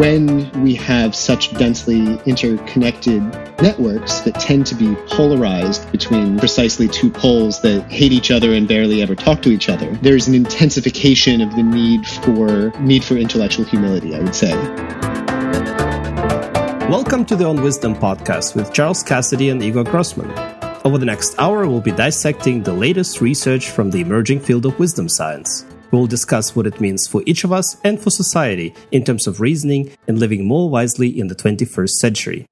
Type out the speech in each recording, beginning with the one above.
when we have such densely interconnected networks that tend to be polarized between precisely two poles that hate each other and barely ever talk to each other, there's an intensification of the need for need for intellectual humility, I would say. Welcome to the On Wisdom podcast with Charles Cassidy and Igor Grossmann. Over the next hour, we'll be dissecting the latest research from the emerging field of wisdom science. We'll discuss what it means for each of us and for society in terms of reasoning and living more wisely in the 21st century.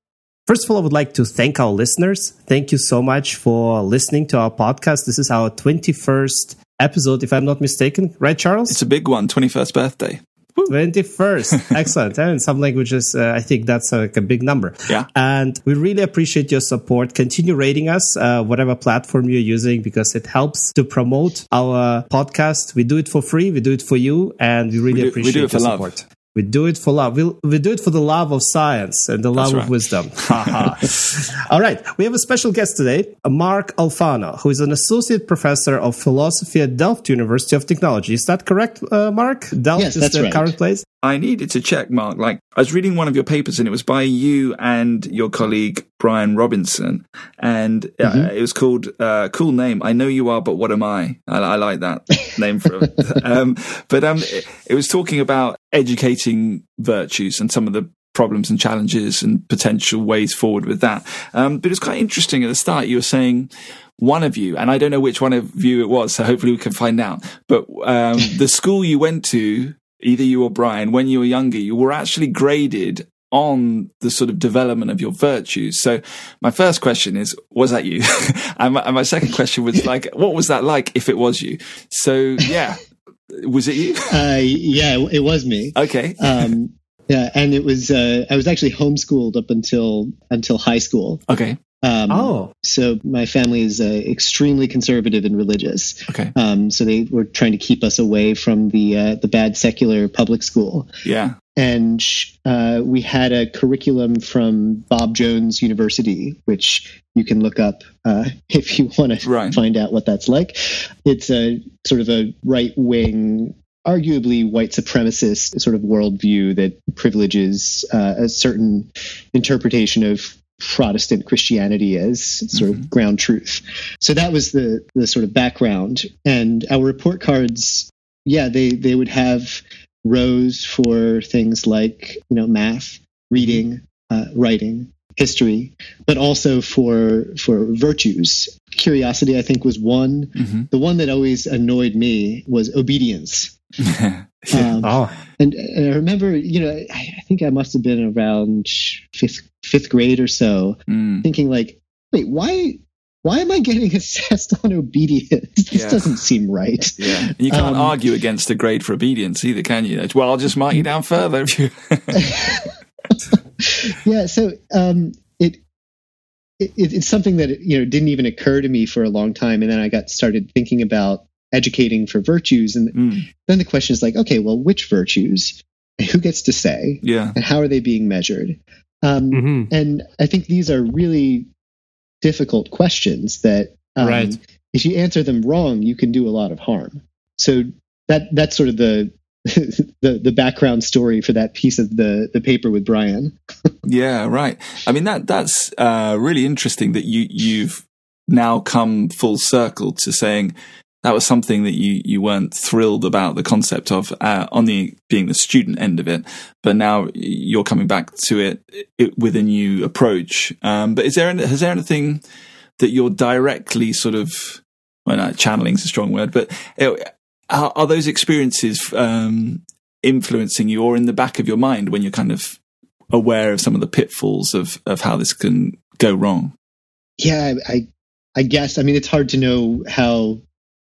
First of all, I would like to thank our listeners. Thank you so much for listening to our podcast. This is our 21st episode, if I'm not mistaken. Right, Charles? It's a big one, 21st birthday. 21st. Excellent. And in some languages, uh, I think that's like a big number. Yeah. And we really appreciate your support. Continue rating us, uh, whatever platform you're using, because it helps to promote our podcast. We do it for free. We do it for you. And we really We do- we appreciate for your support. We do it for love. We, we do it for the love of science and the love right. of wisdom. All right. We have a special guest today, Mark Alfano, who is an associate professor of philosophy at Delft University of Technology. Is that correct, uh, Mark? Delft Yes, is that's the right. current place? I needed to check, Mark. Like, I was reading one of your papers, and it was by you and your colleague Brian Robinson, and uh, Mm-hmm. it was called uh, "Cool Name." I know you are, but what am I? I, I like that name for it. um, but um, it, it was talking about educating virtues and some of the problems and challenges and potential ways forward with that. Um, but it's quite interesting at the start. You were saying one of you, and I don't know which one of you it was, so hopefully we can find out. But um, the school you went to, either you or Brian, when you were younger, you were actually graded on the sort of development of your virtues. So my first question is, was that you? and, my, and my second question was like, what was that like if it was you? So yeah, was it you? Uh, yeah, it, it was me. Okay. Um, yeah, and it was uh, I was actually homeschooled up until until high school. Okay. Um, Oh. so my family is uh, extremely conservative and religious. Okay. Um, so they were trying to keep us away from the uh, the bad secular public school. Yeah. And uh, we had a curriculum from Bob Jones University, which you can look up uh, if you want to Right. find out what that's like. It's a sort of a right wing, arguably white supremacist sort of worldview that privileges uh, a certain interpretation of Protestant Christianity as sort of ground truth. So that was the the sort of background. And our report cards, yeah, they they would have rows for things like you know math, reading, uh, writing, history, but also for for virtues. Curiosity, I think, was one. hmm The one that always annoyed me was obedience. Um, Oh. and, and I remember, you know, I, I think I must have been around fifth fifth grade or so, Mm. thinking like, wait, why why am I getting assessed on obedience? This Yeah. doesn't seem right. Yeah. And you can't Um, argue against a grade for obedience either, can you? Well, I'll just mark you down further if you. yeah, so um, it, it it's something that you know didn't even occur to me for a long time, and then I got started thinking about educating for virtues, and Mm. then the question is like, okay, well, which virtues? Who gets to say? Yeah. And how are they being measured? Um, hmm And I think these are really difficult questions that, um, Right. if you answer them wrong, you can do a lot of harm. So that that's sort of the the the background story for that piece of the the paper with Brian. Yeah, right. I mean that that's uh, really interesting that you you've now come full circle to saying that was something that you you weren't thrilled about the concept of uh, on the being the student end of it, but now you're coming back to it, it with a new approach. Um, but is there has there anything that you're directly sort of well, no, channeling is a strong word, but uh, are, are those experiences um, influencing you, or in the back of your mind when you're kind of aware of some of the pitfalls of of how this can go wrong. Yeah, I I guess I mean it's hard to know how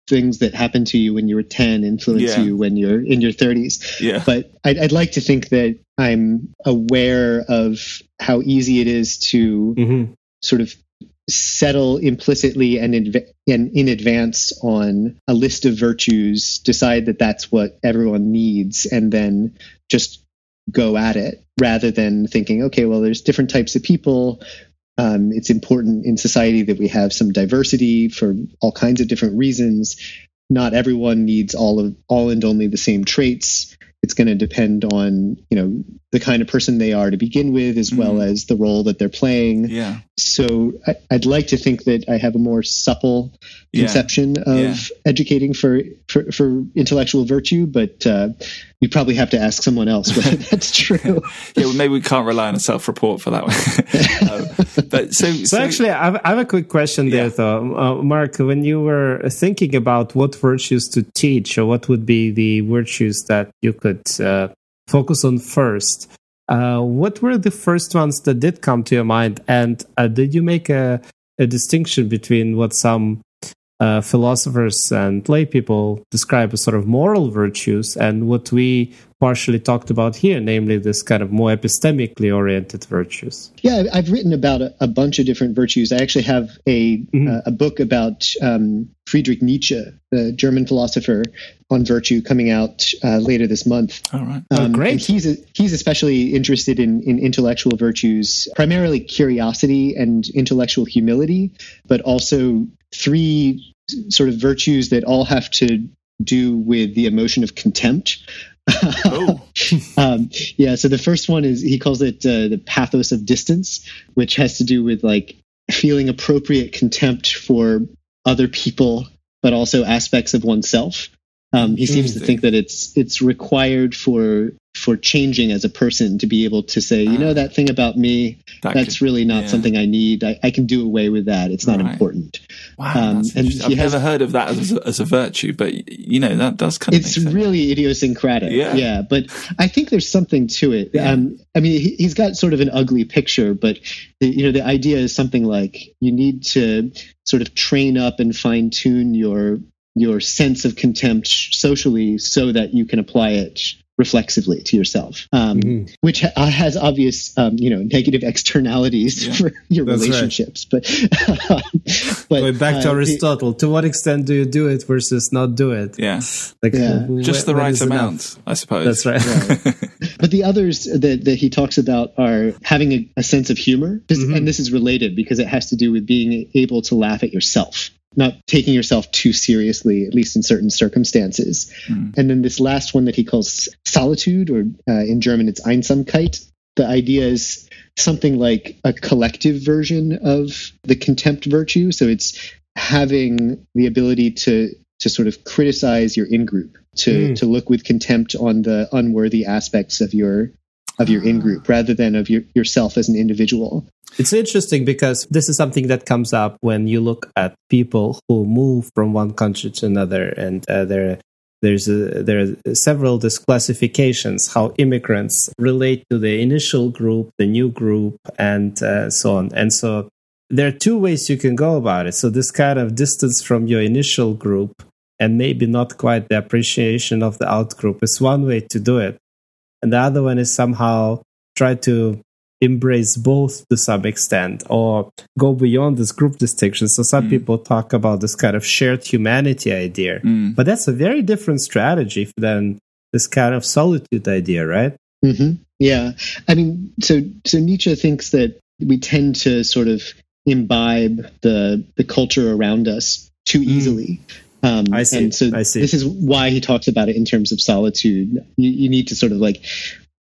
things that happened to you when you were 10 influence Yeah. you when you're in your 30s. Yeah, But I'd, I'd like to think that I'm aware of how easy it is to hmm sort of settle implicitly and in, and in advance on a list of virtues, decide that that's what everyone needs, and then just go at it rather than thinking, okay, well, there's different types of people. Um, it's important in society that we have some diversity for all kinds of different reasons. Not everyone needs all of all and only the same traits it's going to depend on you know the kind of person they are to begin with, as mm. well as the role that they're playing. Yeah. So I, would like to think that I have a more supple conception yeah. of yeah. educating for, for, for intellectual virtue, but uh, you probably have to ask someone else whether that's true. yeah, well, maybe we can't rely on a self-report for that one. um, but so, so, so, actually, I have, I have, a quick question there, yeah. though, uh, Mark. When you were thinking about what virtues to teach, or what would be the virtues that you could uh, focus on first, uh, what were the first ones that did come to your mind? And uh, did you make a, a distinction between what some uh, philosophers and lay people describe as sort of moral virtues and what we partially talked about here, namely this kind of more epistemically oriented virtues. Yeah, I've written about a, a bunch of different virtues. I actually have a mm-hmm. uh, a book about um, Friedrich Nietzsche, the German philosopher, on virtue, coming out uh, later this month. All right, oh, um, great. he's a, he's especially interested in in intellectual virtues, primarily curiosity and intellectual humility, but also three sort of virtues that all have to do with the emotion of contempt. Oh. um, yeah. So the first one is he calls it uh, the pathos of distance, which has to do with like feeling appropriate contempt for other people, but also aspects of oneself. Um, he seems to think that it's it's required for for changing as a person to be able to say, you know, ah. that thing about me, that that's could, really not yeah. something I need. I, I, can do away with that. It's not right. important. Wow, um, and I've has, never heard of that as a, as a virtue, but you know that does kind of. It's really idiosyncratic. Yeah. yeah, but I think there's something to it. Yeah. Um, I mean, he, has got sort of an ugly picture, but the, you know, the idea is something like you need to sort of train up and fine tune your your sense of contempt socially so that you can apply it reflexively to yourself, um, mm-hmm. which ha- uh, has obvious, um, you know, negative externalities yeah. for your That's relationships. Right. But, but going back to uh, Aristotle, the, to what extent do you do it versus not do it? Yeah, like yeah. just the right amount, enough? I suppose. That's right. right. but the others that, that he talks about are having a, a sense of humor, mm-hmm. and this is related because it has to do with being able to laugh at yourself not taking yourself too seriously, at least in certain circumstances. Mm. And then this last one that he calls solitude, or uh, in German it's Einsamkeit. The idea is something like a collective version of the contempt virtue. So it's having the ability to to sort of criticize your in group, to mm. to look with contempt on the unworthy aspects of your of your in group rather than of your, yourself as an individual. It's interesting because this is something that comes up when you look at people who move from one country to another, and uh, there there's a, there are several disclassifications how immigrants relate to the initial group, the new group, and uh, so on. And so there are two ways you can go about it. So this kind of distance from your initial group and maybe not quite the appreciation of the out group is one way to do it and the other one is somehow try to embrace both to some extent or go beyond this group distinction. So some mm. people talk about this kind of shared humanity idea, mm. but that's a very different strategy than this kind of solitude idea, right? Mm-hmm. Yeah, I mean, so so Nietzsche thinks that we tend to sort of imbibe the the culture around us too mm. easily. Um, I see. And so I see. this is why he talks about it in terms of solitude. You, you need to sort of like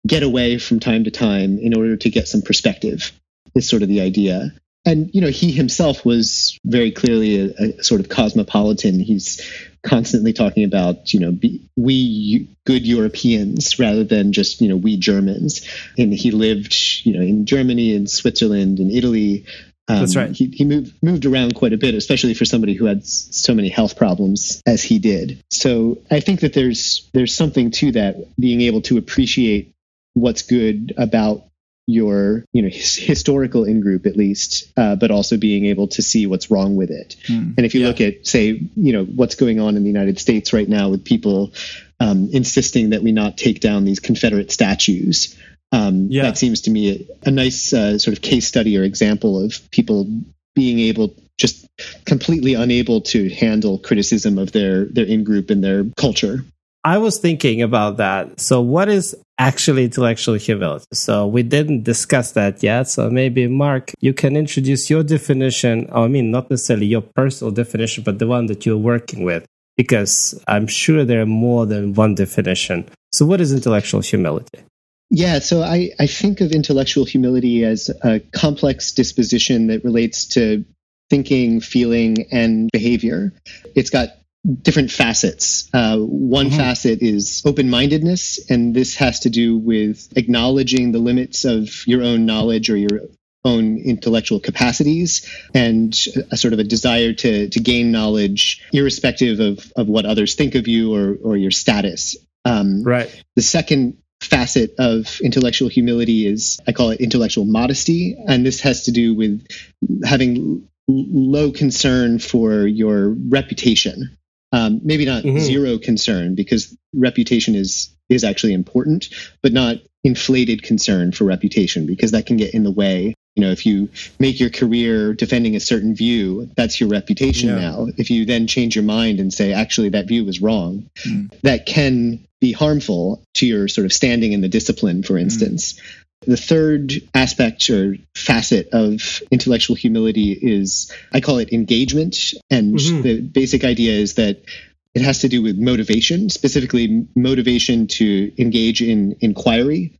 get away from time to time in order to get some perspective. Is sort of the idea. And you know, he himself was very clearly a, a sort of cosmopolitan. He's constantly talking about you know be, we good Europeans rather than just you know we Germans. And he lived you know in Germany and Switzerland and Italy um, That's right. He, he moved moved around quite a bit, especially for somebody who had so many health problems as he did. So I think that there's there's something to that, being able to appreciate what's good about your you know his, historical in group at least, uh, but also being able to see what's wrong with it. Mm, and if you yeah. look at say you know what's going on in the United States right now with people um, insisting that we not take down these Confederate statues. Um, yeah. That seems to me a, a nice uh, sort of case study or example of people being able just completely unable to handle criticism of their their in group and their culture. I was thinking about that. So, what is actually intellectual humility? So, we didn't discuss that yet. So, maybe Mark, you can introduce your definition. Oh, I mean, not necessarily your personal definition, but the one that you're working with, because I'm sure there are more than one definition. So, what is intellectual humility? Yeah, so I, I think of intellectual humility as a complex disposition that relates to thinking, feeling, and behavior. It's got different facets. Uh, one mm-hmm. facet is open mindedness, and this has to do with acknowledging the limits of your own knowledge or your own intellectual capacities and a sort of a desire to, to gain knowledge irrespective of, of what others think of you or, or your status. Um, right. The second facet of intellectual humility is I call it intellectual modesty. And this has to do with having low concern for your reputation. Um, maybe not mm-hmm. zero concern because reputation is is actually important, but not inflated concern for reputation because that can get in the way. You know, if you make your career defending a certain view, that's your reputation yeah. now. If you then change your mind and say, actually, that view was wrong, mm. that can be harmful to your sort of standing in the discipline, for instance. Mm. The third aspect or facet of intellectual humility is, I call it engagement. And mm-hmm. the basic idea is that it has to do with motivation, specifically motivation to engage in inquiry,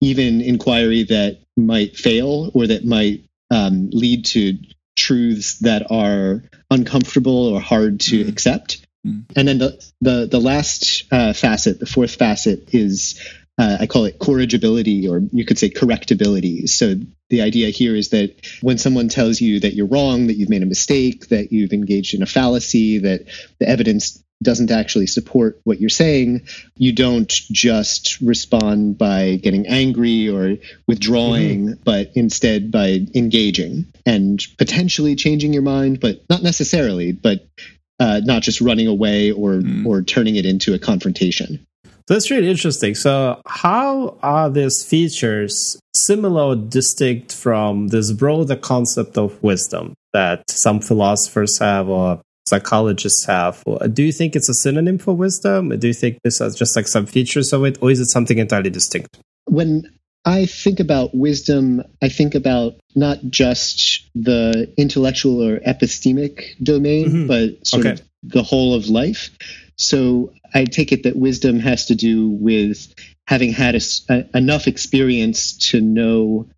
even inquiry that might fail or that might um, lead to truths that are uncomfortable or hard to mm. accept. Mm. And then the the, the last uh, facet, the fourth facet, is uh, I call it corrigibility, or you could say correctability. So the idea here is that when someone tells you that you're wrong, that you've made a mistake, that you've engaged in a fallacy, that the evidence doesn't actually support what you're saying, you don't just respond by getting angry or withdrawing, mm-hmm. but instead by engaging and potentially changing your mind, but not necessarily, but uh, not just running away or mm. or turning it into a confrontation. That's really interesting. So, how are these features similar or distinct from this broader concept of wisdom that some philosophers have or psychologists have? Do you think it's a synonym for wisdom? Do you think this is just like some features of it, or is it something entirely distinct? When I think about wisdom, I think about not just the intellectual or epistemic domain, mm-hmm. but sort okay. of the whole of life. So I take it that wisdom has to do with having had a, a, enough experience to know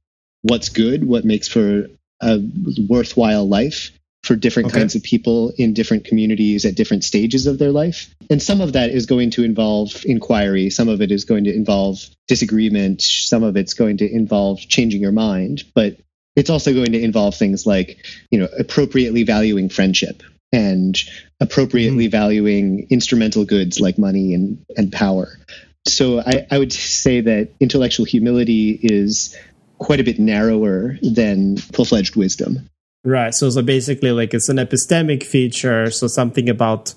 what's good, what makes for a worthwhile life for different okay. kinds of people in different communities at different stages of their life. And some of that is going to involve inquiry, some of it is going to involve disagreement, some of it's going to involve changing your mind, but it's also going to involve things like, you know, appropriately valuing friendship and appropriately mm. valuing instrumental goods like money and, and power. So I, I would say that intellectual humility is quite a bit narrower than full fledged wisdom. Right. So, so basically, like it's an epistemic feature. So something about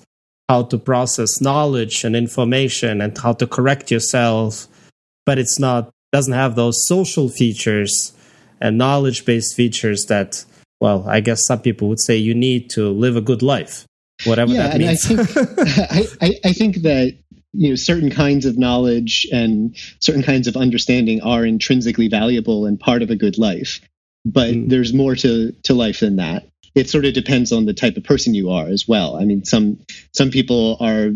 how to process knowledge and information and how to correct yourself, but it's not doesn't have those social features and knowledge based features that well, I guess some people would say you need to live a good life, whatever yeah, that means. I think, I, I think that you know certain kinds of knowledge and certain kinds of understanding are intrinsically valuable and part of a good life but mm. there's more to to life than that it sort of depends on the type of person you are as well i mean some some people are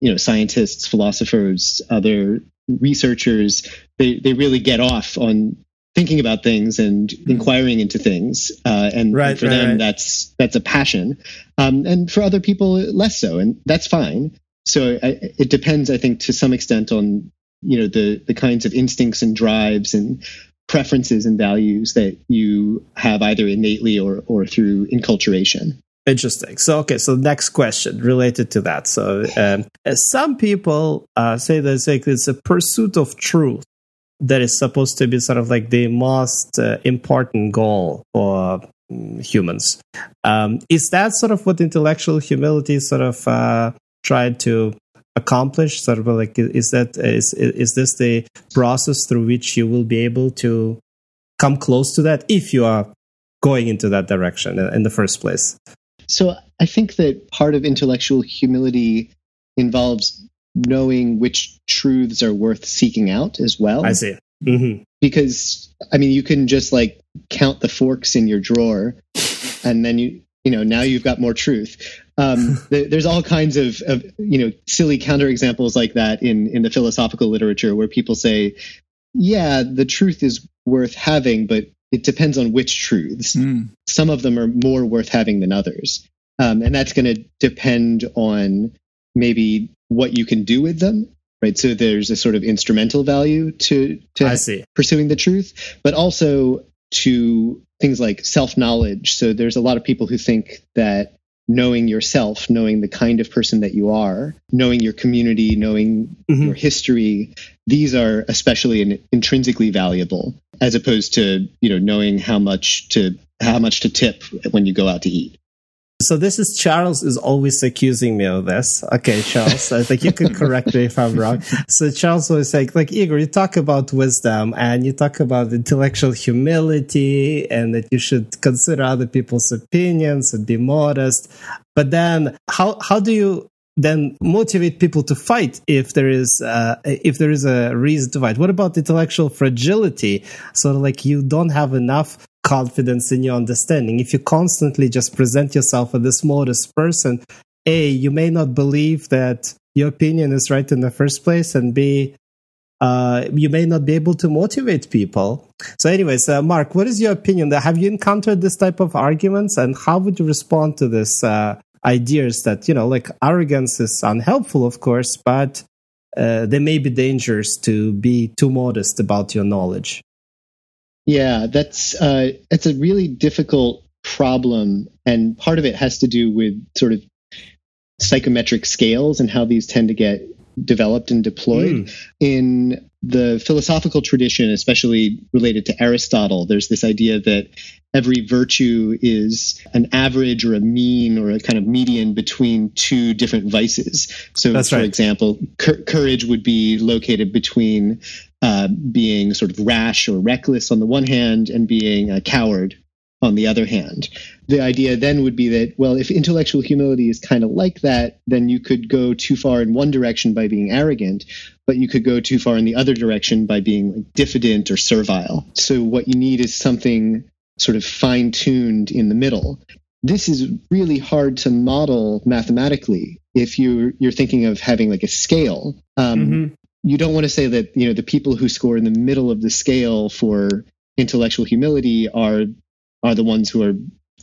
you know scientists philosophers other researchers they they really get off on thinking about things and mm-hmm. inquiring into things uh, and, right, and, for right, them right. that's that's a passion um, and for other people less so and that's fine so I, it depends i think to some extent on you know the the kinds of instincts and drives and preferences and values that you have either innately or or through enculturation Interesting. So, okay. So, next question related to that. So, um, some people uh, say that it's, like it's a pursuit of truth that is supposed to be sort of like the most uh, important goal for um, humans. Um, is that sort of what intellectual humility sort of uh, tried to accomplish? Sort of like is that is is this the process through which you will be able to come close to that if you are going into that direction in the first place? So I think that part of intellectual humility involves knowing which truths are worth seeking out as well. I see. Mm-hmm. Because I mean, you can just like count the forks in your drawer, and then you you know now you've got more truth. Um, there's all kinds of, of, you know, silly counterexamples like that in, in the philosophical literature where people say, yeah, the truth is worth having, but it depends on which truths. Mm. Some of them are more worth having than others. Um, and that's going to depend on maybe what you can do with them right? So there's a sort of instrumental value to to pursuing the truth but also to things like self-knowledge. So there's a lot of people who think that knowing yourself knowing the kind of person that you are knowing your community knowing mm-hmm. your history these are especially in, intrinsically valuable as opposed to you know knowing how much to how much to tip when you go out to eat so this is Charles is always accusing me of this. Okay, Charles, I think you can correct me if I'm wrong. So Charles was saying, like Igor, you talk about wisdom and you talk about intellectual humility and that you should consider other people's opinions and be modest. But then, how how do you then motivate people to fight if there is uh, if there is a reason to fight? What about intellectual fragility? So like you don't have enough confidence in your understanding. If you constantly just present yourself as the modest person, A, you may not believe that your opinion is right in the first place, and B, uh, you may not be able to motivate people. So, anyways, uh, Mark, what is your opinion? Have you encountered this type of arguments, and how would you respond to this uh, ideas that you know, like arrogance is unhelpful, of course, but uh, there may be dangers to be too modest about your knowledge. Yeah, that's uh, it's a really difficult problem, and part of it has to do with sort of psychometric scales and how these tend to get developed and deployed mm. in the philosophical tradition, especially related to Aristotle. There's this idea that every virtue is an average or a mean or a kind of median between two different vices. So, That's for right. example, cur- courage would be located between uh, being sort of rash or reckless on the one hand and being a coward on the other hand. The idea then would be that, well, if intellectual humility is kind of like that, then you could go too far in one direction by being arrogant, but you could go too far in the other direction by being like, diffident or servile. So what you need is something sort of fine tuned in the middle. This is really hard to model mathematically if you're you're thinking of having like a scale. Um, mm-hmm you don't want to say that you know the people who score in the middle of the scale for intellectual humility are are the ones who are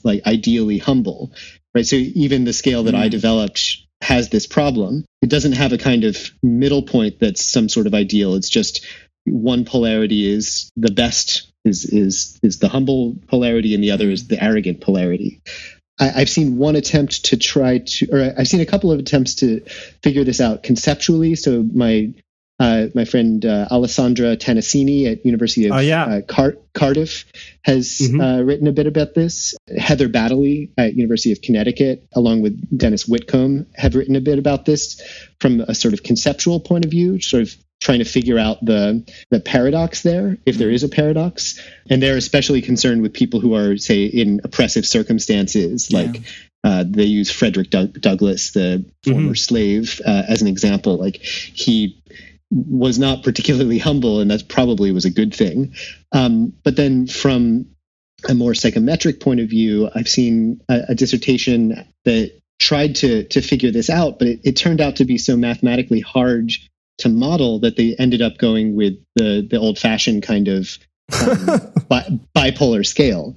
like ideally humble right so even the scale that mm. i developed has this problem it doesn't have a kind of middle point that's some sort of ideal it's just one polarity is the best is is is the humble polarity and the other is the arrogant polarity I, have seen one attempt to try to, or I've seen a couple of attempts to figure this out conceptually. So my uh, my friend uh, Alessandra Tanesini at University of oh, yeah. uh, Car- Cardiff has mm-hmm. Uh, written a bit about this. Heather Battaly at University of Connecticut, along with Dennis Whitcomb, have written a bit about this from a sort of conceptual point of view, sort of trying to figure out the the paradox there, if there is a paradox. And they're especially concerned with people who are, say, in oppressive circumstances, yeah. like uh, they use Frederick Doug- Douglass, the former mm-hmm. slave, uh, as an example. Like he was not particularly humble, and that probably was a good thing. Um, but then from a more psychometric point of view, I've seen a, a dissertation that tried to to figure this out, but it, it, turned out to be so mathematically hard to model that they ended up going with the the old fashioned kind of um, bi- bipolar scale.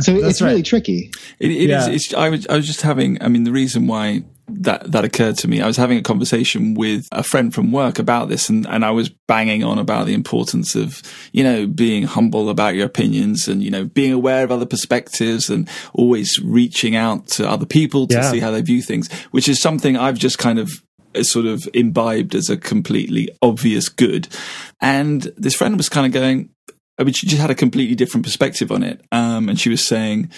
So That's it's right. really tricky. It, it yeah. is, I was I was just having. I mean, the reason why that that occurred to me. I was having a conversation with a friend from work about this, and and I was banging on about the importance of you know being humble about your opinions and you know being aware of other perspectives and always reaching out to other people to yeah. see how they view things, which is something I've just kind of uh, sort of imbibed as a completely obvious good. And this friend was kind of going, I mean, she just had a completely different perspective on it, um, and she was saying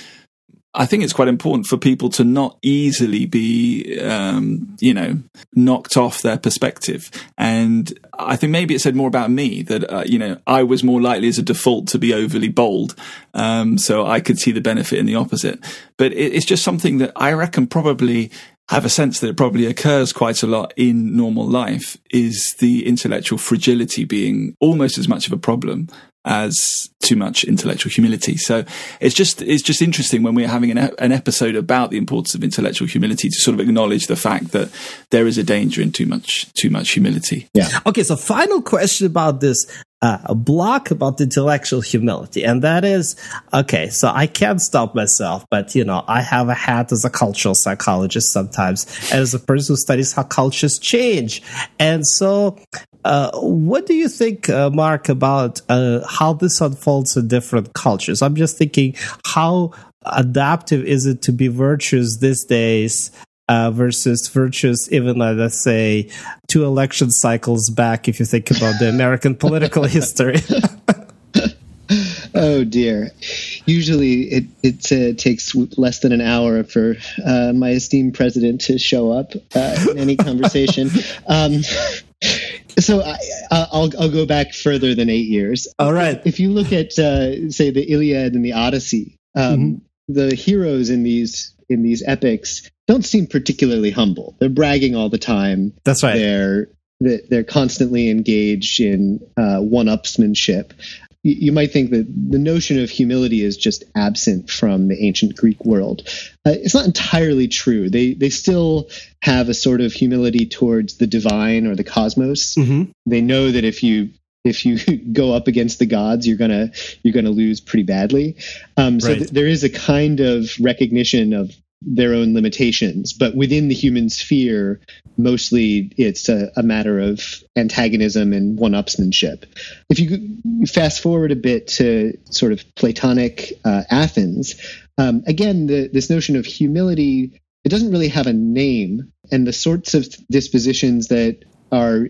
I think it's quite important for people to not easily be, um, you know, knocked off their perspective. And I think maybe it said more about me that, uh, you know, I was more likely as a default to be overly bold. Um, so I could see the benefit in the opposite. But it, it's just something that I reckon probably have a sense that it probably occurs quite a lot in normal life is the intellectual fragility being almost as much of a problem as too much intellectual humility. So it's just it's just interesting when we're having an, an episode about the importance of intellectual humility to sort of acknowledge the fact that there is a danger in too much too much humility. Yeah. Okay. So final question about this uh, a block about intellectual humility, and that is okay. So I can't stop myself, but you know, I have a hat as a cultural psychologist sometimes, as a person who studies how cultures change, and so. Uh, what do you think, uh, Mark, about uh, how this unfolds in different cultures? I'm just thinking, how adaptive is it to be virtuous these days uh, versus virtues, even let's say two election cycles back, if you think about the American political history. oh dear. Usually it, it uh, takes less than an hour for uh, my esteemed president to show up uh, in any conversation. um, so I, will I'll go back further than eight years. All right. If you look at, uh, say, the Iliad and the Odyssey, um, mm-hmm. the heroes in these in these epics don't seem particularly humble. They're bragging all the time. That's right. They're they're constantly engaged in uh, one-upsmanship. You, might think that the notion of humility is just absent from the ancient Greek world. Uh, it's not entirely true. They they still have a sort of humility towards the divine or the cosmos. Mm-hmm. They know that if you if you go up against the gods, you're gonna you're gonna lose pretty badly. Um, so right. th- there is a kind of recognition of their own limitations, but within the human sphere, mostly it's a, a matter of antagonism and one-upsmanship. If you fast forward a bit to sort of Platonic uh, Athens, um, again, the, this notion of humility it doesn't really have a name, and the sorts of dispositions that are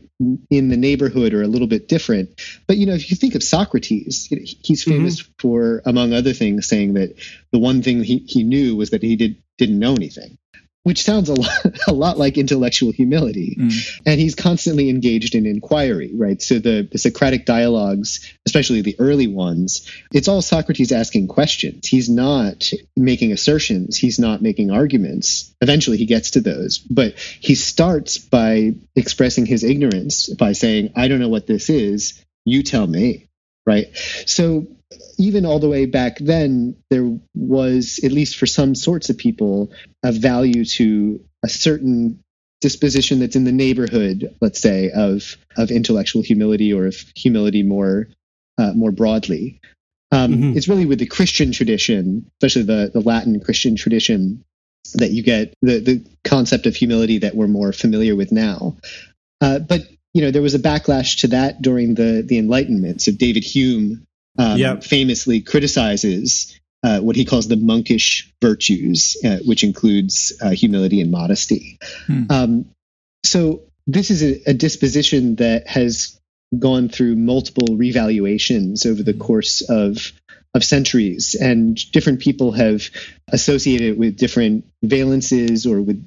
in the neighborhood are a little bit different. But you know, if you think of Socrates, he's mm-hmm. famous mm-hmm. for, among other things, saying that the one thing he, he knew was that he did didn't know anything which sounds a lot, a lot like intellectual humility. Mm. And he's constantly engaged in inquiry, right? So the, the Socratic dialogues, especially the early ones, it's all Socrates asking questions. He's not making assertions. He's not making arguments. Eventually he gets to those, but he starts by expressing his ignorance by saying, I don't know what this is. You tell me, right? So even all the way back then, there was, at least for some sorts of people, a value to a certain disposition that's in the neighborhood, let's say, of of intellectual humility or of humility more uh, more broadly. Um, mm-hmm. It's really with the Christian tradition, especially the the Latin Christian tradition, that you get the the concept of humility that we're more familiar with now. Uh, but you know, there was a backlash to that during the the Enlightenment. So David Hume um, yep. famously criticizes uh, what he calls the monkish virtues, uh, which includes uh, humility and modesty. Hmm. Um, so this is a, a, disposition that has gone through multiple revaluations over the course of of centuries, and different people have associated it with different valences or with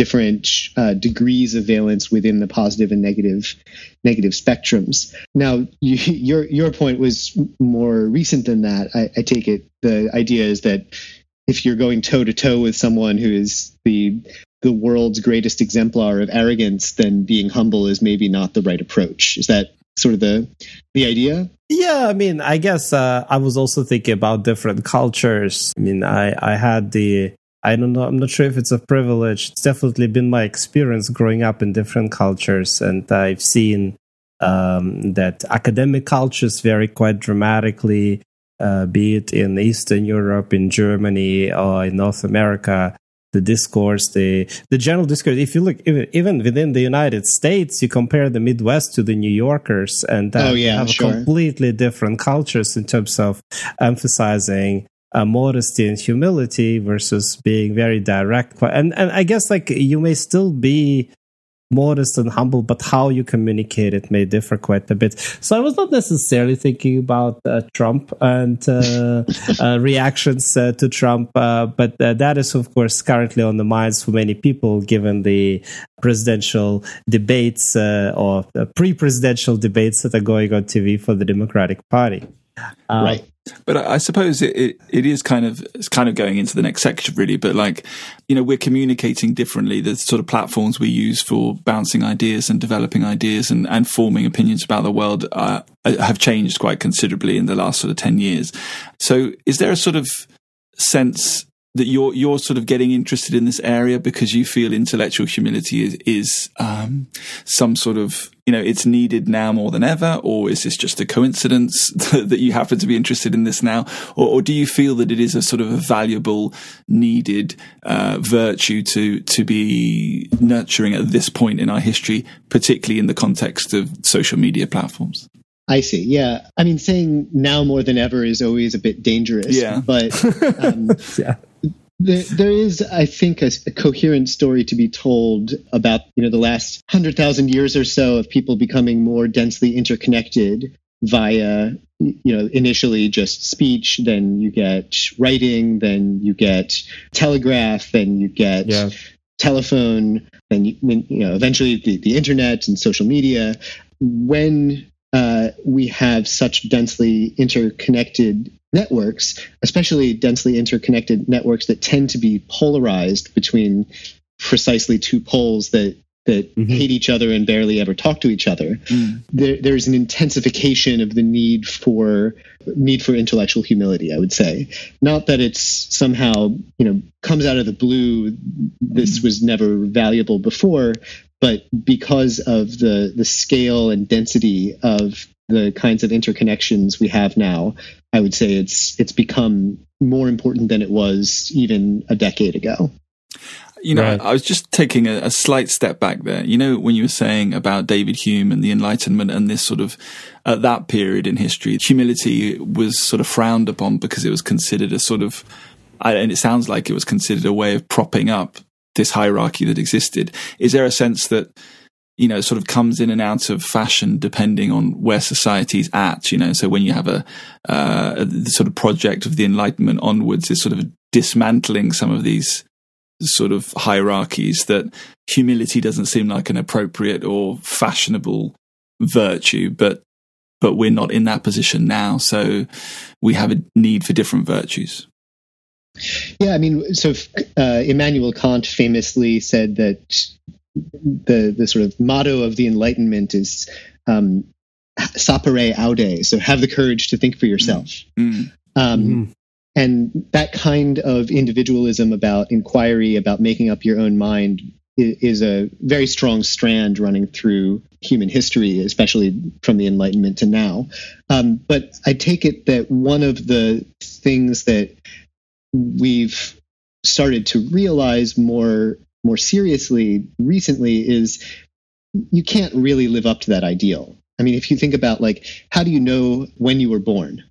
different uh, degrees of valence within the positive and negative negative spectrums. Now, you, your your point was more recent than that. I, I take it the idea is that if you're going toe to toe with someone who is the the world's greatest exemplar of arrogance, then being humble is maybe not the right approach. Is that sort of the the idea? Yeah, I mean, I guess uh, I was also thinking about different cultures. I mean, I I had the I don't know. I'm not sure if it's a privilege. It's definitely been my experience growing up in different cultures, and I've seen um, that academic cultures vary quite dramatically, uh, be it in Eastern Europe, in Germany, or in North America. The discourse, the the general discourse. If you look even even within the United States, you compare the Midwest to the New Yorkers, and uh, oh, yeah, have sure. completely different cultures in terms of emphasizing uh, modesty and humility versus being very direct. And and I guess like you may still be modest and humble, but how you communicate it may differ quite a bit. So I was not necessarily thinking about uh, Trump and uh, uh, reactions uh, to Trump, uh, but that is of course currently on the minds for many people, given the presidential debates or pre-presidential debates that are going on TV for the Democratic Party. right But I, suppose it, it, it is kind of it's kind of going into the next section really. But like you know we're communicating differently. The sort of platforms we use for bouncing ideas and developing ideas and, and forming opinions about the world uh, have changed quite considerably in the last sort of ten years. So is there a sort of sense that you're you're sort of getting interested in this area because you feel intellectual humility is, is um, some sort of you know it's needed now more than ever, or is this just a coincidence that you happen to be interested in this now, or, or do you feel that it is a sort of a valuable, needed uh, virtue to to be nurturing at this point in our history, particularly in the context of social media platforms? I see. Yeah. I mean, saying now more than ever is always a bit dangerous. Yeah. But um, yeah. There, there is, I think, a, a, coherent story to be told about you know the last hundred thousand years or so of people becoming more densely interconnected via you know initially just speech, then you get writing, then you get telegraph, then you get yeah. telephone, then you, you know eventually the, the internet and social media. When uh, we have such densely interconnected networks, especially densely interconnected networks that tend to be polarized between precisely two poles that that mm-hmm. hate each other and barely ever talk to each other. Mm. There, there's an intensification of the need for need for intellectual humility. I would say, not that it's somehow you know comes out of the blue. This mm. was never valuable before, but because of the the scale and density of the kinds of interconnections we have now, I would say it's it's become more important than it was even a decade ago. You know, right. I was just taking a, a, slight step back there. You know, when you were saying about David Hume and the Enlightenment and this sort of, at that period in history, humility was sort of frowned upon because it was considered a sort of, and it sounds like it was considered a way of propping up this hierarchy that existed. Is there a sense that you know sort of comes in and out of fashion depending on where society's at? You know, so when you have a, uh, a sort of project of the Enlightenment onwards, is sort of dismantling some of these sort of hierarchies that humility doesn't seem like an appropriate or fashionable virtue, but but we're not in that position now, so we have a need for different virtues. Yeah, I mean, so uh, Immanuel Kant famously said that the the sort of motto of the Enlightenment is um, "sapere aude," so have the courage to think for yourself. Mm-hmm. Um, mm-hmm. And that kind of individualism about inquiry, about making up your own mind, is a very strong strand running through human history, especially from the Enlightenment to now. Um, but I take it that one of the things that we've started to realize more more seriously recently is you can't really live up to that ideal. I mean, if you think about like how do you know when you were born?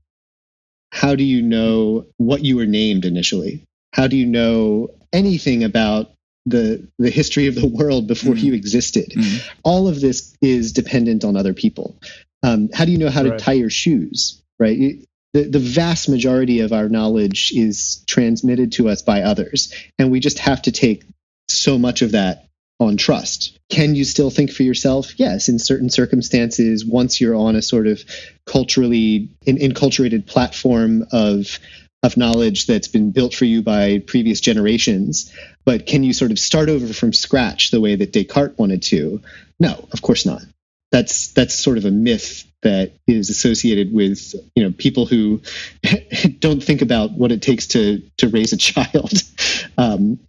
How do you know what you were named initially? How do you know anything about the the history of the world before mm-hmm. you existed? Mm-hmm. All of this is dependent on other people. Um, how do you know how right. to tie your shoes? Right? the, the vast majority of our knowledge is transmitted to us by others. And we just have to take so much of that on trust. Can you still think for yourself? Yes, in certain circumstances, once you're on a sort of culturally in, enculturated platform of of knowledge that's been built for you by previous generations. But can you sort of start over from scratch the way that Descartes wanted to? No, of course not. That's that's sort of a myth that is associated with you know people who don't think about what it takes to to raise a child. Um,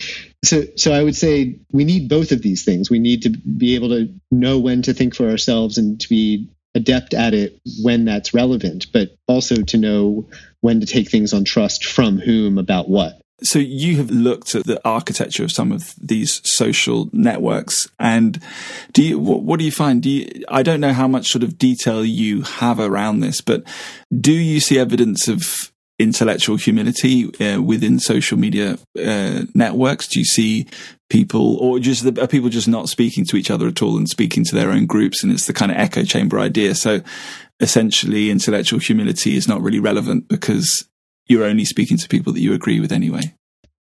so so I would say we need both of these things. We need to be able to know when to think for ourselves and to be adept at it when that's relevant, but also to know when to take things on trust from whom about what. So you have looked at the architecture of some of these social networks, and do you what, what do you find? Do you, I don't know how much sort of detail you have around this, but do you see evidence of intellectual humility uh, within social media uh, networks? Do you see people, or just are people just not speaking to each other at all and speaking to their own groups, and it's the kind of echo chamber idea? So essentially, intellectual humility is not really relevant because you're only speaking to people that you agree with anyway.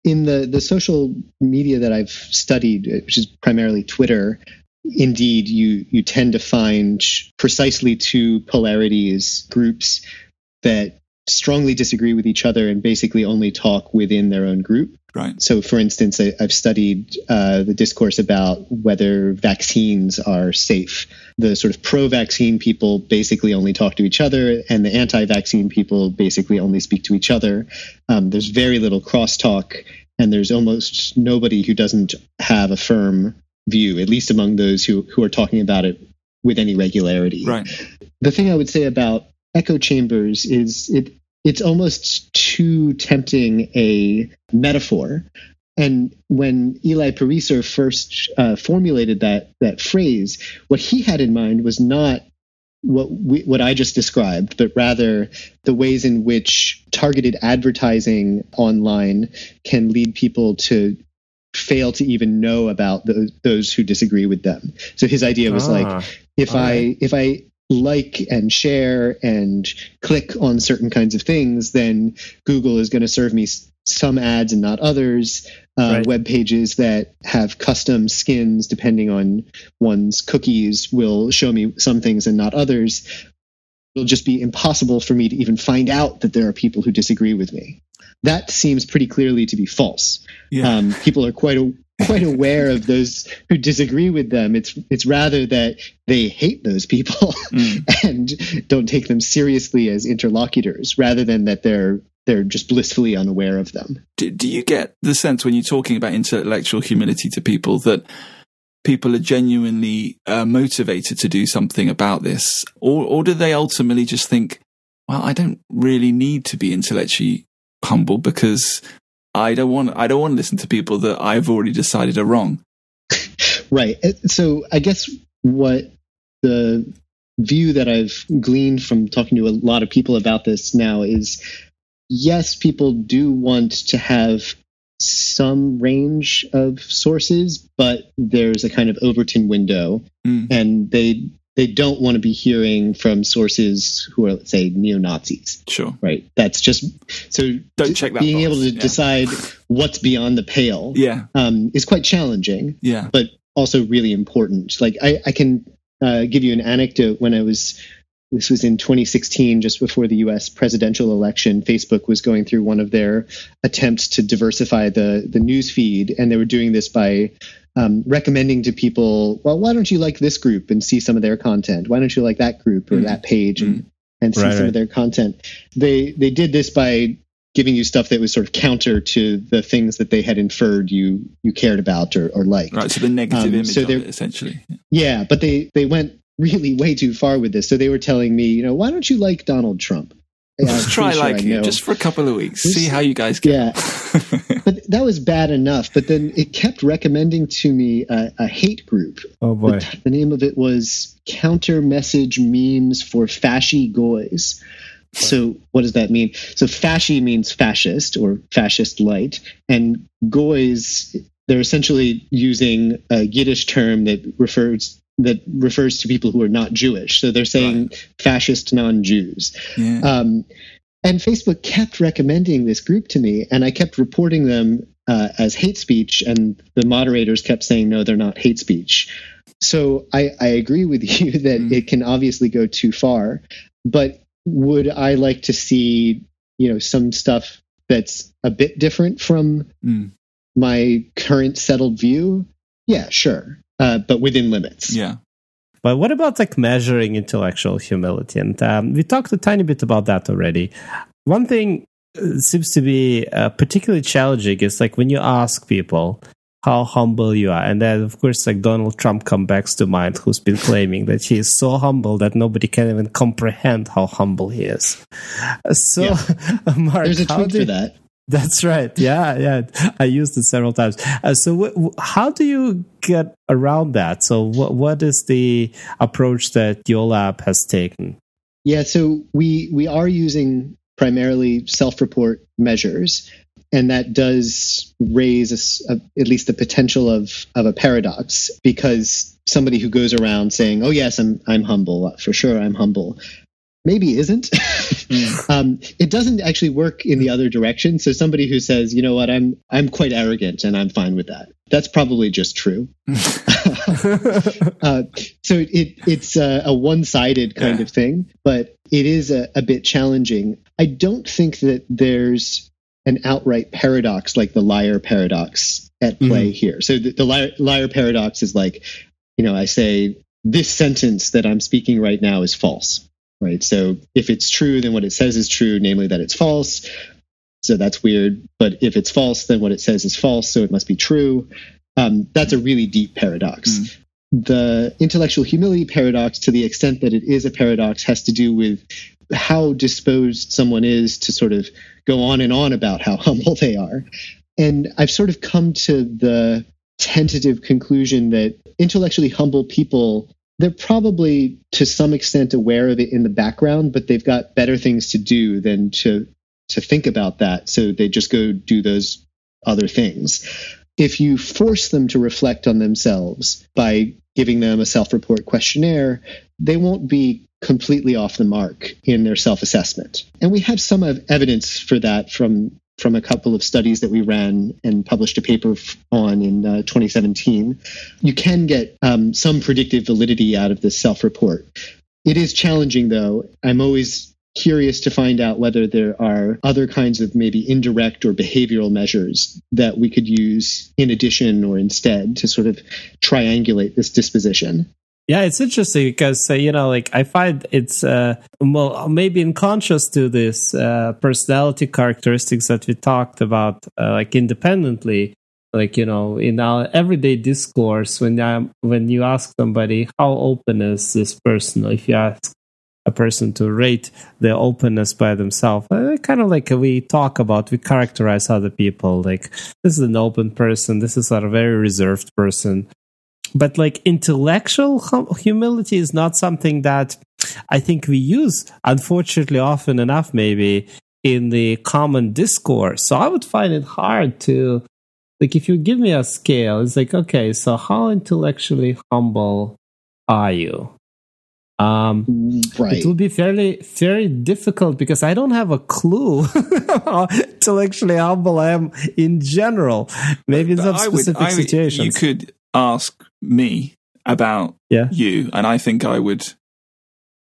In the, the social media that I've studied, uh, which is primarily Twitter, indeed you you tend to find precisely two polarities groups that strongly disagree with each other and basically only talk within their own group. Right. So, for instance, I, have studied uh, the discourse about whether vaccines are safe. The sort of pro vaccine people basically only talk to each other, and the anti vaccine people basically only speak to each other. Um, there's very little crosstalk, and there's almost nobody who doesn't have a firm view, at least among those who, who are talking about it with any regularity. Right. The thing I would say about echo chambers is it it's almost too tempting a metaphor. And when Eli Pariser first uh, formulated that that phrase, what he had in mind was not what we, what I just described, but rather the ways in which targeted advertising online can lead people to fail to even know about those, those who disagree with them. So his idea was ah, like, if I right. if I like and share and click on certain kinds of things, then Google is going to serve me some ads and not others. Uh, right. Web pages that have custom skins depending on one's cookies will show me some things and not others. It'll just be impossible for me to even find out that there are people who disagree with me. That seems pretty clearly to be false. Yeah. Um, people are quite a, quite aware of those who disagree with them. It's it's rather that they hate those people mm. and don't take them seriously as interlocutors, rather than that they're they're just blissfully unaware of them. Do, do you get the sense when you're talking about intellectual humility to people that people are genuinely uh, motivated to do something about this, or or do they ultimately just think, well, I don't really need to be intellectually humble because I don't want I don't want to listen to people that I've already decided are wrong. right. Uh, so I guess what the view that I've gleaned from talking to a lot of people about this now is yes, people do want to have some range of sources, but there's a kind of Overton window, mm. and they they don't want to be hearing from sources who are, let's say, neo Nazis. Sure. Right. That's just so. Don't check that. Being box. able to yeah. decide what's beyond the pale. Yeah. Um, is quite challenging. Yeah. But also really important. Like I, I can uh, give you an anecdote. When I was, this was in 2016, just before the U.S. presidential election. Facebook was going through one of their attempts to diversify the the news feed, and they were doing this by um, recommending to people, well, why don't you like this group and see some of their content? Why don't you like that group or mm that page and, mm and see right, some right. of their content? They they did this by giving you stuff that was sort of counter to the things that they had inferred you you cared about or, or liked. Right, so the negative um, image so it, essentially. Yeah, but they they went really way too far with this. So they were telling me, you know, why don't you like Donald Trump? Yeah, try sure liking it just for a couple of weeks. See how you guys get. Yeah, but that was bad enough. But then it kept recommending to me a, a hate group. Oh boy! The, the, name of it was Counter Message Memes for Fasci Goys. So what does that mean? So fasci means fascist or fascist light, and goys they're essentially using a Yiddish term that refers that refers to people who are not Jewish. So they're saying right. fascist non-Jews. Yeah. Um, and Facebook kept recommending this group to me, and I kept reporting them uh, as hate speech, and the moderators kept saying, no, they're not hate speech. So I, I agree with you that mm. it can obviously go too far, but would I like to see, you know, some stuff that's a bit different from mm. my current settled view? Yeah, sure uh, but within limits. Yeah. But what about like measuring intellectual humility? And um, we talked a tiny bit about that already. One thing uh, seems to be uh, particularly challenging is like when you ask people how humble you are, and then of course like Donald Trump comes back to mind, who's been claiming that he is so humble that nobody can even comprehend how humble he is. So, yeah. Mark, there's a tweet for that. That's right. Yeah, yeah. I used it several times. Uh, so, how do you get around that? So, what what is the approach that your lab has taken? Yeah, so we we are using primarily self-report measures, and that does raise a, a, at least the potential of of a paradox because somebody who goes around saying, "Oh yes, I'm I'm humble for sure, I'm humble," maybe isn't. mm. um, it doesn't actually work in the other direction. So somebody who says, you know what, I'm I'm quite arrogant and I'm fine with that. That's probably just true. uh, so it, it's a, a one-sided kind yeah. of thing, but it is a, a bit challenging. I don't think that there's an outright paradox like the liar paradox at play mm-hmm. here. So the, the liar, liar paradox is like, you know, I say this sentence that I'm speaking right now is false, right? So if it's true, then what it says is true, namely that it's false. So that's weird. But if it's false, then what it says is false, so it must be true. Um, that's a really deep paradox. Mm. The intellectual humility paradox, to the extent that it is a paradox, has to do with how disposed someone is to sort of go on and on about how humble they are. And I've sort of come to the tentative conclusion that intellectually humble people they're probably to some extent aware of it in the background but they've got better things to do than to to think about that. So they just go do those other things. If you force them to reflect on themselves by giving them a self-report questionnaire they won't be completely off the mark in their self-assessment. And we have some evidence for that from from a couple of studies that we ran and published a paper on in uh, 2017, you can get um, some predictive validity out of this self report. It is challenging, though. I'm always curious to find out whether there are other kinds of maybe indirect or behavioral measures that we could use in addition or instead to sort of triangulate this disposition. Yeah, it's interesting because uh, you know, like I find it's uh, well, maybe in contrast to this uh, personality characteristics that we talked about, uh, like independently, like you know, in our everyday discourse, when I, when you ask somebody how open is this person, if you ask a person to rate their openness by themselves, uh, kind of like we talk about, we characterize other people, like this is an open person, this is a very reserved person but like intellectual hum- humility is not something that I think we use, unfortunately, often enough, maybe in the common discourse. So I would find it hard to, like, if you give me a scale, it's like, okay, so how intellectually humble are you? Um, right. It will be fairly, very difficult because I don't have a clue how intellectually humble I am in general. Maybe in some specific would, situations. You could ask me about yeah. you, and I think I would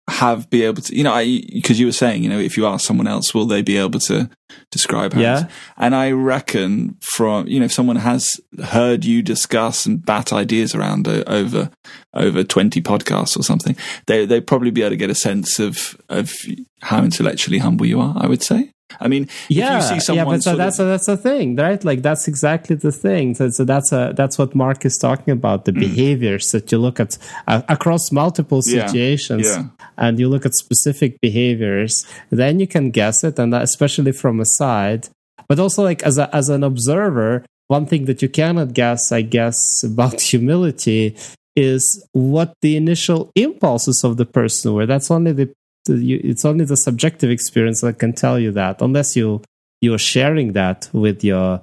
have be able to, you know, I because you were saying, you know, if you ask someone else, will they be able to describe how? Yeah. And I reckon from, you know, if someone has heard you discuss and bat ideas around over over twenty podcasts or something, they they probably be able to get a sense of of how intellectually humble you are. I would say. I mean, yeah, yeah, but so that's of, that's the thing, right? Like that's exactly the thing. So, so that's a that's what Mark is talking about the mm. behaviors that you look at uh, across multiple situations, yeah, yeah. and you look at specific behaviors. Then you can guess it, and especially from a side, but also like as a as an observer, one thing that you cannot guess, I guess, about humility is what the initial impulses of the person were. That's only the it's only the subjective experience that can tell you that, unless you you're sharing that with your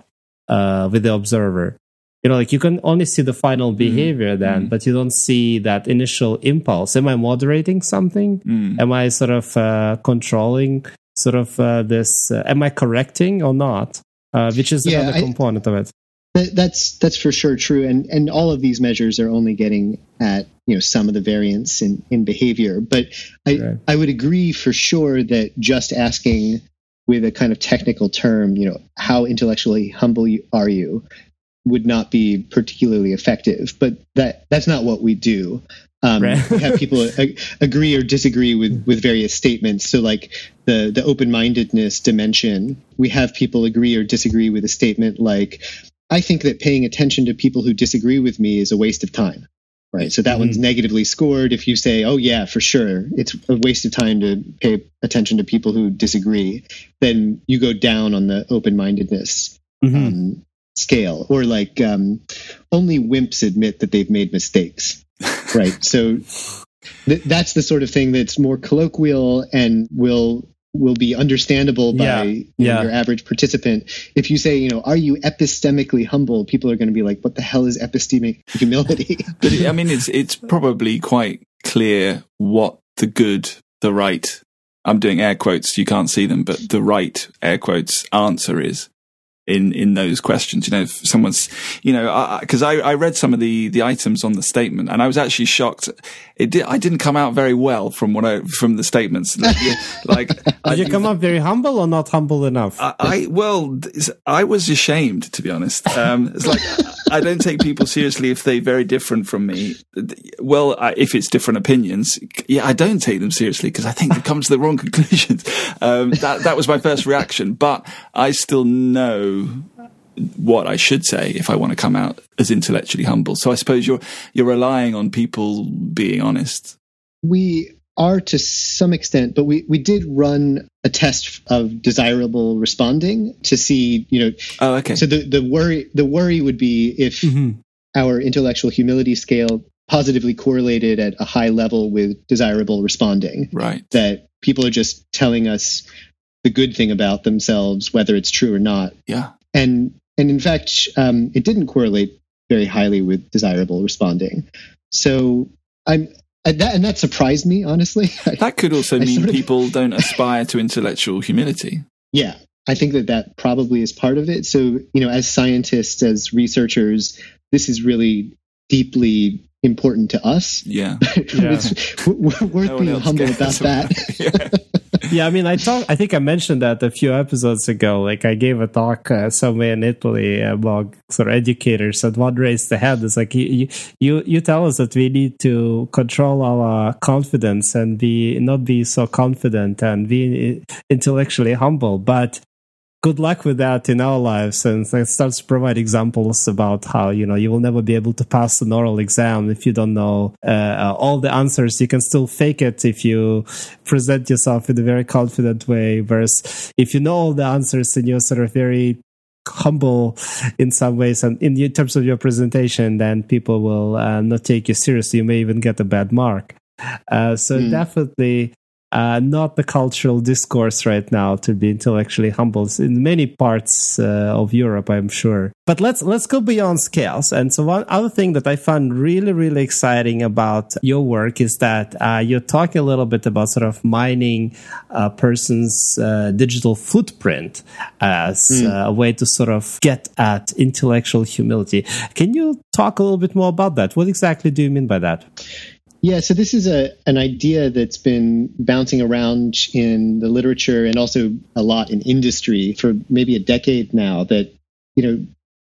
uh, with the observer. You know, like you can only see the final mm. behavior mm. then, mm. but you don't see that initial impulse. Am I moderating something? Mm. Am I sort of uh, controlling sort of uh, this? Uh, am I correcting or not? Uh, which is yeah, another I, component of it. That, that's that's for sure true, and and all of these measures are only getting at you know some of the variance in in behavior. But I right. I would agree for sure that just asking with a kind of technical term, you know, how intellectually humble are you, would not be particularly effective. But that that's not what we do. Um, right. have people agree or disagree with with various statements. So like the the open mindedness dimension, we have people agree or disagree with a statement like I think that paying attention to people who disagree with me is a waste of time. Right. So that mm-hmm. one's negatively scored. If you say, oh, yeah, for sure, it's a waste of time to pay attention to people who disagree, then you go down on the open mindedness mm-hmm. um, scale. Or like um, only wimps admit that they've made mistakes. right. So th- that's the sort of thing that's more colloquial and will will be understandable by yeah. Yeah. your average participant. If you say, you know, are you epistemically humble? People are going to be like, what the hell is epistemic humility? but I mean, it's it's probably quite clear what the good, the right. I'm doing air quotes. You can't see them, but the right air quotes answer is. In in those questions. You know, if someone's, you know, because I, I, I, read some of the the items on the statement, and I was actually shocked. It did, I didn't come out very well from what I from the statements. Like, did I, you come out very humble or not humble enough? I, I well, I was ashamed to be honest. Um, it's like. I don't take people seriously if they're very different from me. Well, if it's different opinions, yeah, I don't take them seriously because I think they come to the wrong conclusions. Um, that that was my first reaction, but I still know what I should say if I want to come out as intellectually humble. So I suppose you're you're relying on people being honest. We are to some extent, but we, we did run a test of desirable responding to see, you know. Oh, okay. So the, the worry the worry would be if mm-hmm. our intellectual humility scale positively correlated at a high level with desirable responding. Right. That people are just telling us the good thing about themselves, whether it's true or not. Yeah. And and in fact, um, it didn't correlate very highly with desirable responding. So I'm and that, and that surprised me honestly. That could also I mean people of, don't aspire to intellectual humility. Yeah, I think that that probably is part of it. So you know, as scientists, as researchers, this is really deeply important to us. Yeah, yeah. it's worth no being humble about that. yeah, I mean, I talk. I think I mentioned that a few episodes ago. Like, I gave a talk uh, somewhere in Italy about sort of educators, and one raised the hand. It's like you, you, you tell us that we need to control our confidence and be not be so confident and be intellectually humble, but good luck with that in our lives and it starts to provide examples about how you know you will never be able to pass an oral exam if you don't know uh, all the answers. You can still fake it if you present yourself in a very confident way whereas if you know all the answers and you're sort of very humble in some ways and in terms of your presentation then people will uh, not take you seriously. You may even get a bad mark. Uh, so mm. definitely uh, not the cultural discourse right now to be intellectually humble in many parts uh, of Europe, I'm sure. But let's let's go beyond scales. And so one other thing that I found really really exciting about your work is that uh, you're talking a little bit about sort of mining a person's uh, digital footprint as mm. a way to sort of get at intellectual humility. Can you talk a little bit more about that? What exactly do you mean by that? Yeah, so this is a an idea that's been bouncing around in the literature and also a lot in industry for maybe a decade now. That you know,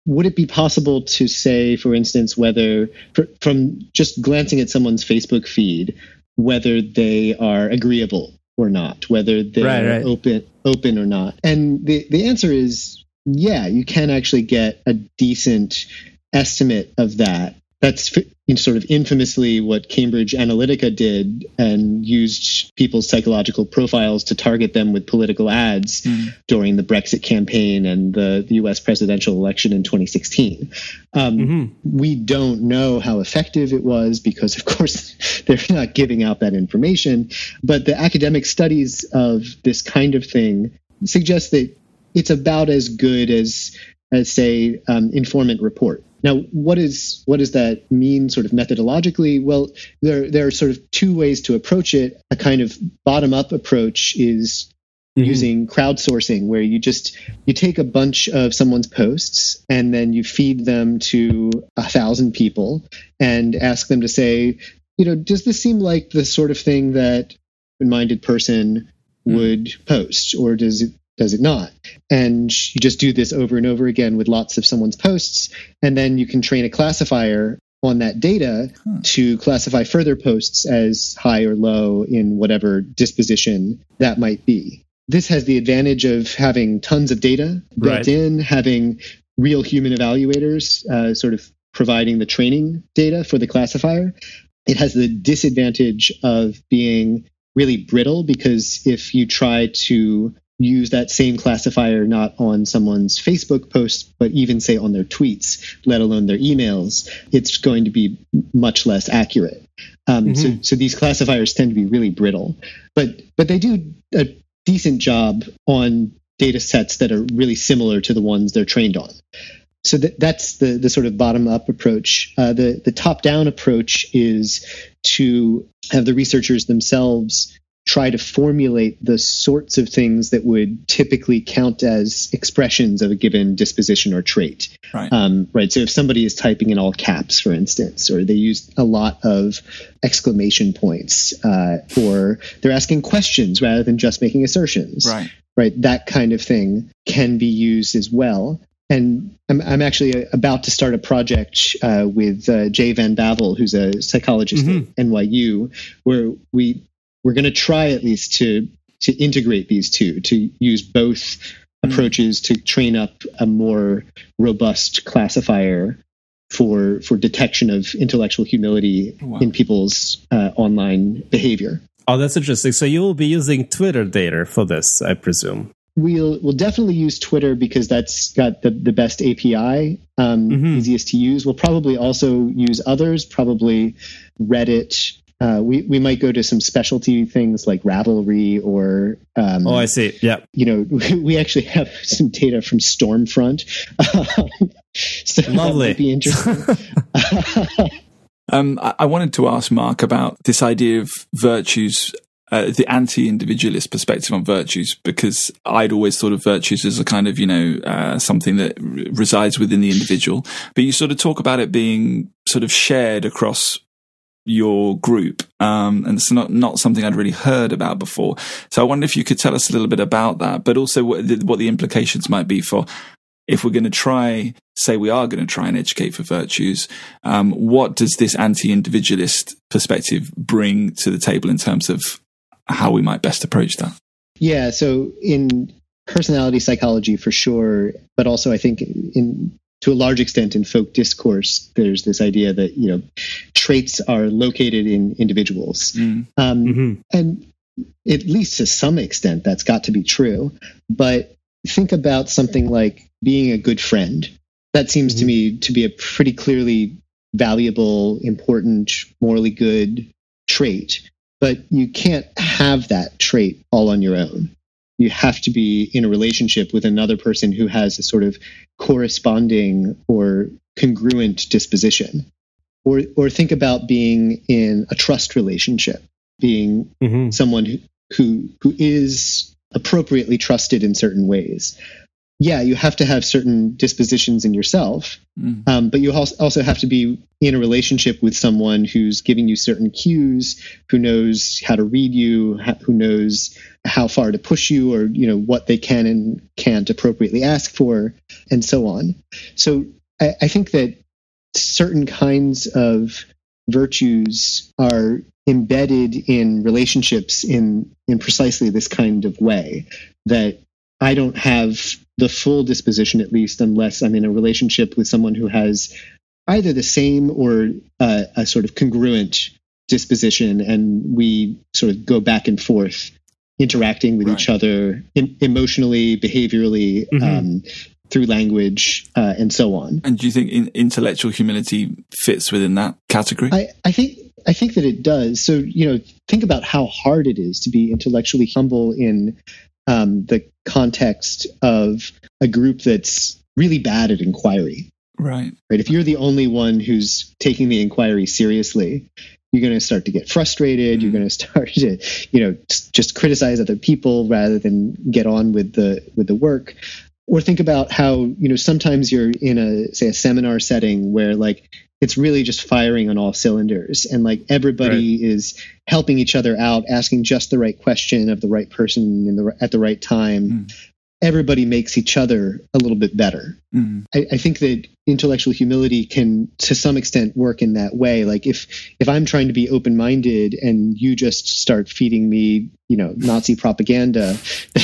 would it be possible to say, for instance, whether for, from just glancing at someone's Facebook feed, whether they are agreeable or not, whether they're right, right. open open or not? And the the answer is yeah, you can actually get a decent estimate of that that's sort of infamously what Cambridge Analytica did and used people's psychological profiles to target them with political ads mm. during the Brexit campaign and the, the, US presidential election in 2016. Um, mm-hmm. We don't know how effective it was because, of course, they're not giving out that information. But the academic studies of this kind of thing suggest that it's about as good as, as say, um, informant report now, what is what does that mean, sort of methodologically? Well, there there are sort of two ways to approach it. A kind of bottom up approach is mm-hmm. using crowdsourcing, where you just you take a bunch of someone's posts and then you feed them to a thousand people and ask them to say, you know, does this seem like the sort of thing that a minded person mm. would post, or does it does it not? And you just do this over and over again with lots of someone's posts. And then you can train a classifier on that data huh. to classify further posts as high or low in whatever disposition that might be. This has the advantage of having tons of data built right. in, having real human evaluators uh, sort of providing the training data for the classifier. It has the disadvantage of being really brittle because if you try to use that same classifier not on someone's Facebook post, but even say on their tweets, let alone their emails, it's going to be much less accurate. Um, mm-hmm. so, so these classifiers tend to be really brittle, but but they do a decent job on data sets that are really similar to the ones they're trained on. So that, that's the the sort of bottom up approach. Uh, the the top down approach is to have the researchers themselves try to formulate the sorts of things that would typically count as expressions of a given disposition or trait. Right. Um, right. So if somebody is typing in all caps, for instance, or they use a lot of exclamation points, uh, or they're asking questions rather than just making assertions. Right. Right. That kind of thing can be used as well. And I'm, I'm actually about to start a project uh, with uh, Jay Van Bavel, who's a psychologist Mhm. at NYU, where we we're going to try at least to to integrate these two, to use both Mm. approaches to train up a more robust classifier for for detection of intellectual humility Wow. in people's uh, online behavior. Oh, that's interesting. So you will be using Twitter data for this, I presume. We'll we'll definitely use Twitter because that's got the, the best API, um, Mhm. easiest to use. We'll probably also use others, probably Reddit. Uh, we we might go to some specialty things like Ravelry or um, Oh, I see. Yeah. you know we actually have some data from Stormfront, so that Lovely. might be interesting. Um, I, I wanted to ask Mark about this idea of virtues, uh, the anti-individualist perspective on virtues, because I'd always thought of virtues as a kind of, you know, uh, something that r- resides within the individual. But you sort of talk about it being sort of shared across your group, um, and it's not not something I'd really heard about before. So I wonder if you could tell us a little bit about that, but also what the, what the implications might be for if we're going to try, say, we are going to try and educate for virtues. Um, what does this anti-individualist perspective bring to the table in terms of how we might best approach that? Yeah, so in personality psychology for sure, but also I think in to a large extent in folk discourse, there's this idea that you know traits are located in individuals, Mm. um, hmm and at least to some extent that's got to be true. But think about something like being a good friend. That seems to Mhm. me to be a pretty clearly valuable, important, morally good trait. But you can't have that trait all on your own. You have to be in a relationship with another person who has a sort of corresponding or congruent disposition. Or, or think about being in a trust relationship, being hmm someone who, who who is appropriately trusted in certain ways. Yeah, you have to have certain dispositions in yourself, Mm. um, but you als- also have to be in a relationship with someone who's giving you certain cues, who knows how to read you, who knows how far to push you, or you know what they can and can't appropriately ask for, and so on. So I, I think that certain kinds of virtues are embedded in relationships in in precisely this kind of way that I don't have the full disposition at least unless I'm in a relationship with someone who has either the same or uh, a sort of congruent disposition and we sort of go back and forth interacting with each other em- emotionally behaviorally Mhm. um, through language uh, and so on And do you think in, intellectual humility fits within that category? I, I think I think that it does. So you know, think about how hard it is to be intellectually humble in um, the context of a group that's really bad at inquiry. right. Right? If you're the only one who's taking the inquiry seriously, you're going to start to get frustrated. You're going to start to, you know, just criticize other people rather than get on with the with the work. Or think about how you know sometimes you're in a say a seminar setting where like it's really just firing on all cylinders and like everybody is helping each other out, asking just the right question of the right person in the at the right time. Mm. Everybody makes each other a little bit better. Mm. I, I think that intellectual humility can, to some extent, work in that way. Like if if I'm trying to be open minded and you just start feeding me, you know, Nazi propaganda,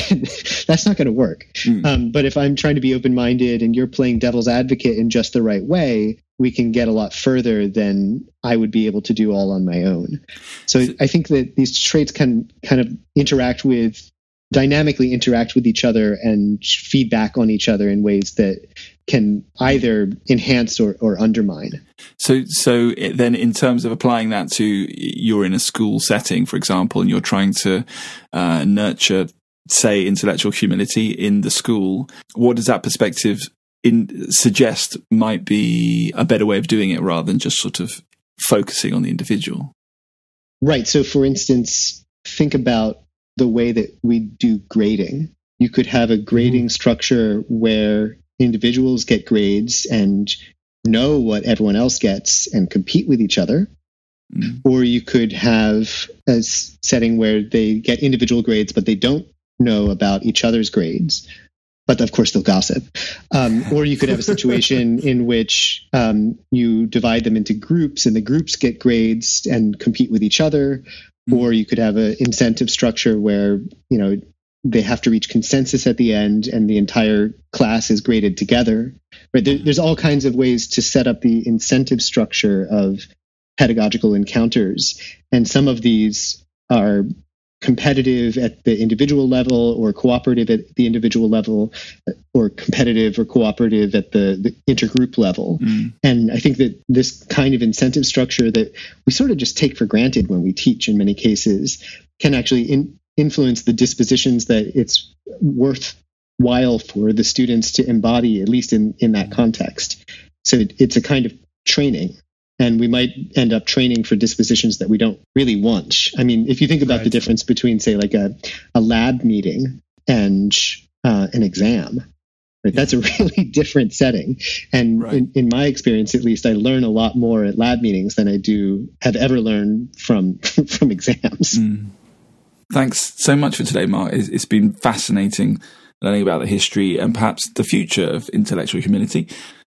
that's not going to work. Mm. Um, but if I'm trying to be open minded and you're playing devil's advocate in just the right way, we can get a lot further than I would be able to do all on my own. So I think that these traits can kind of interact with dynamically interact with each other and feedback on each other in ways that can either enhance or, or undermine. So, so then, in terms of applying that to you're in a school setting, for example, and you're trying to uh, nurture, say, intellectual humility in the school, what does that perspective in suggest might be a better way of doing it rather than just sort of focusing on the individual? Right. So, for instance, think about the way that we do grading. You could have a grading mm-hmm. structure where individuals get grades and know what everyone else gets and compete with each other. Mm. Or you could have a setting where they get individual grades, but they don't know about each other's grades. But of course, they'll gossip. Um, or you could have a situation in which um, you divide them into groups, and the groups get grades and compete with each other. Mm. Or you could have an incentive structure where you know they have to reach consensus at the end, and the entire class is graded together. Right? There, there's all kinds of ways to set up the incentive structure of pedagogical encounters. And some of these are competitive at the individual level or cooperative at the individual level or competitive or cooperative at the, the intergroup level. Mm. And I think that this kind of incentive structure that we sort of just take for granted when we teach in many cases can actually in, influence the dispositions that it's worthwhile for the students to embody, at least in, in that context. So it, it's a kind of training and we might end up training for dispositions that we don't really want. I mean, if you think about right. the difference between, say, like a, a lab meeting and uh, an exam, right, yeah. that's a really different setting. And right. in, in, my experience, at least, I learn a lot more at lab meetings than I do have ever learned from from exams. Mm. Thanks so much for today, Mark. it's, it's been fascinating learning about the history and perhaps the future of intellectual humility.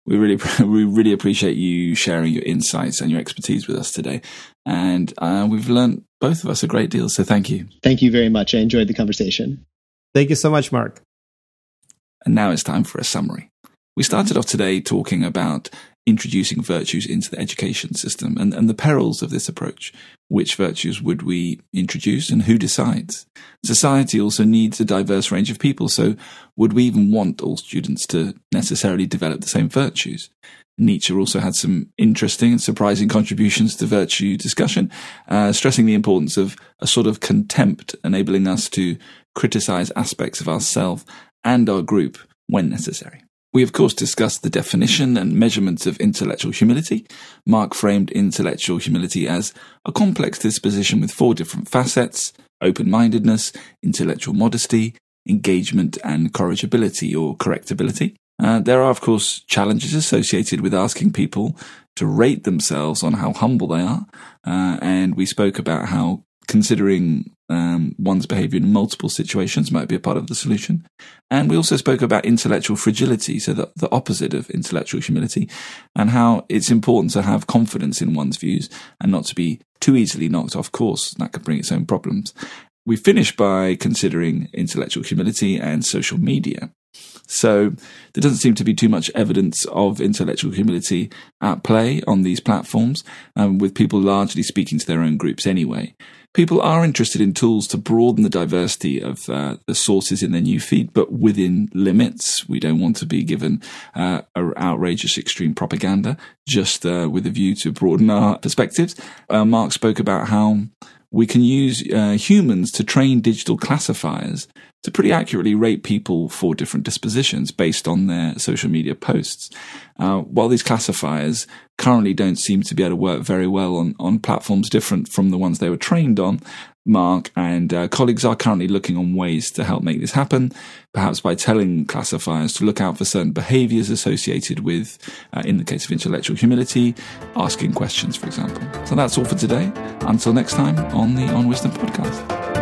We really, we really appreciate you sharing your insights and your expertise with us today. And uh, we've learned both of us a great deal. So thank you. Thank you very much. I enjoyed the conversation. Thank you so much, Mark. And now it's time for a summary. We started off today talking about introducing virtues into the education system and, and the perils of this approach. Which virtues would we introduce and who decides? Society also needs a diverse range of people, so would we even want all students to necessarily develop the same virtues? Nietzsche also had some interesting and surprising contributions to virtue discussion, uh, stressing the importance of a sort of contempt, enabling us to criticize aspects of ourselves and our group when necessary. We, of course, discussed the definition and measurements of intellectual humility. Mark framed intellectual humility as a complex disposition with four different facets open mindedness, intellectual modesty, engagement, and corrigibility or correctability. Uh, there are, of course, challenges associated with asking people to rate themselves on how humble they are. Uh, and we spoke about how considering um, one's behavior in multiple situations might be a part of the solution. And we also spoke about intellectual fragility, so the, the opposite of intellectual humility, and how it's important to have confidence in one's views and not to be too easily knocked off course. That could bring its own problems. We finished by considering intellectual humility and social media. So there doesn't seem to be too much evidence of intellectual humility at play on these platforms, um, with people largely speaking to their own groups anyway people are interested in tools to broaden the diversity of uh, the sources in their new feed, but within limits. We don't want to be given uh, outrageous extreme propaganda, just uh, with a view to broaden our perspectives. Uh, Mark spoke about how we can use uh, humans to train digital classifiers to pretty accurately rate people for different dispositions based on their social media posts. Uh, while these classifiers currently don't seem to be able to work very well on, on platforms different from the ones they were trained on, Mark and uh, colleagues are currently looking on ways to help make this happen, perhaps by telling classifiers to look out for certain behaviors associated with, uh, in the case of intellectual humility, asking questions, for example. So that's all for today. Until next time on the On Wisdom podcast.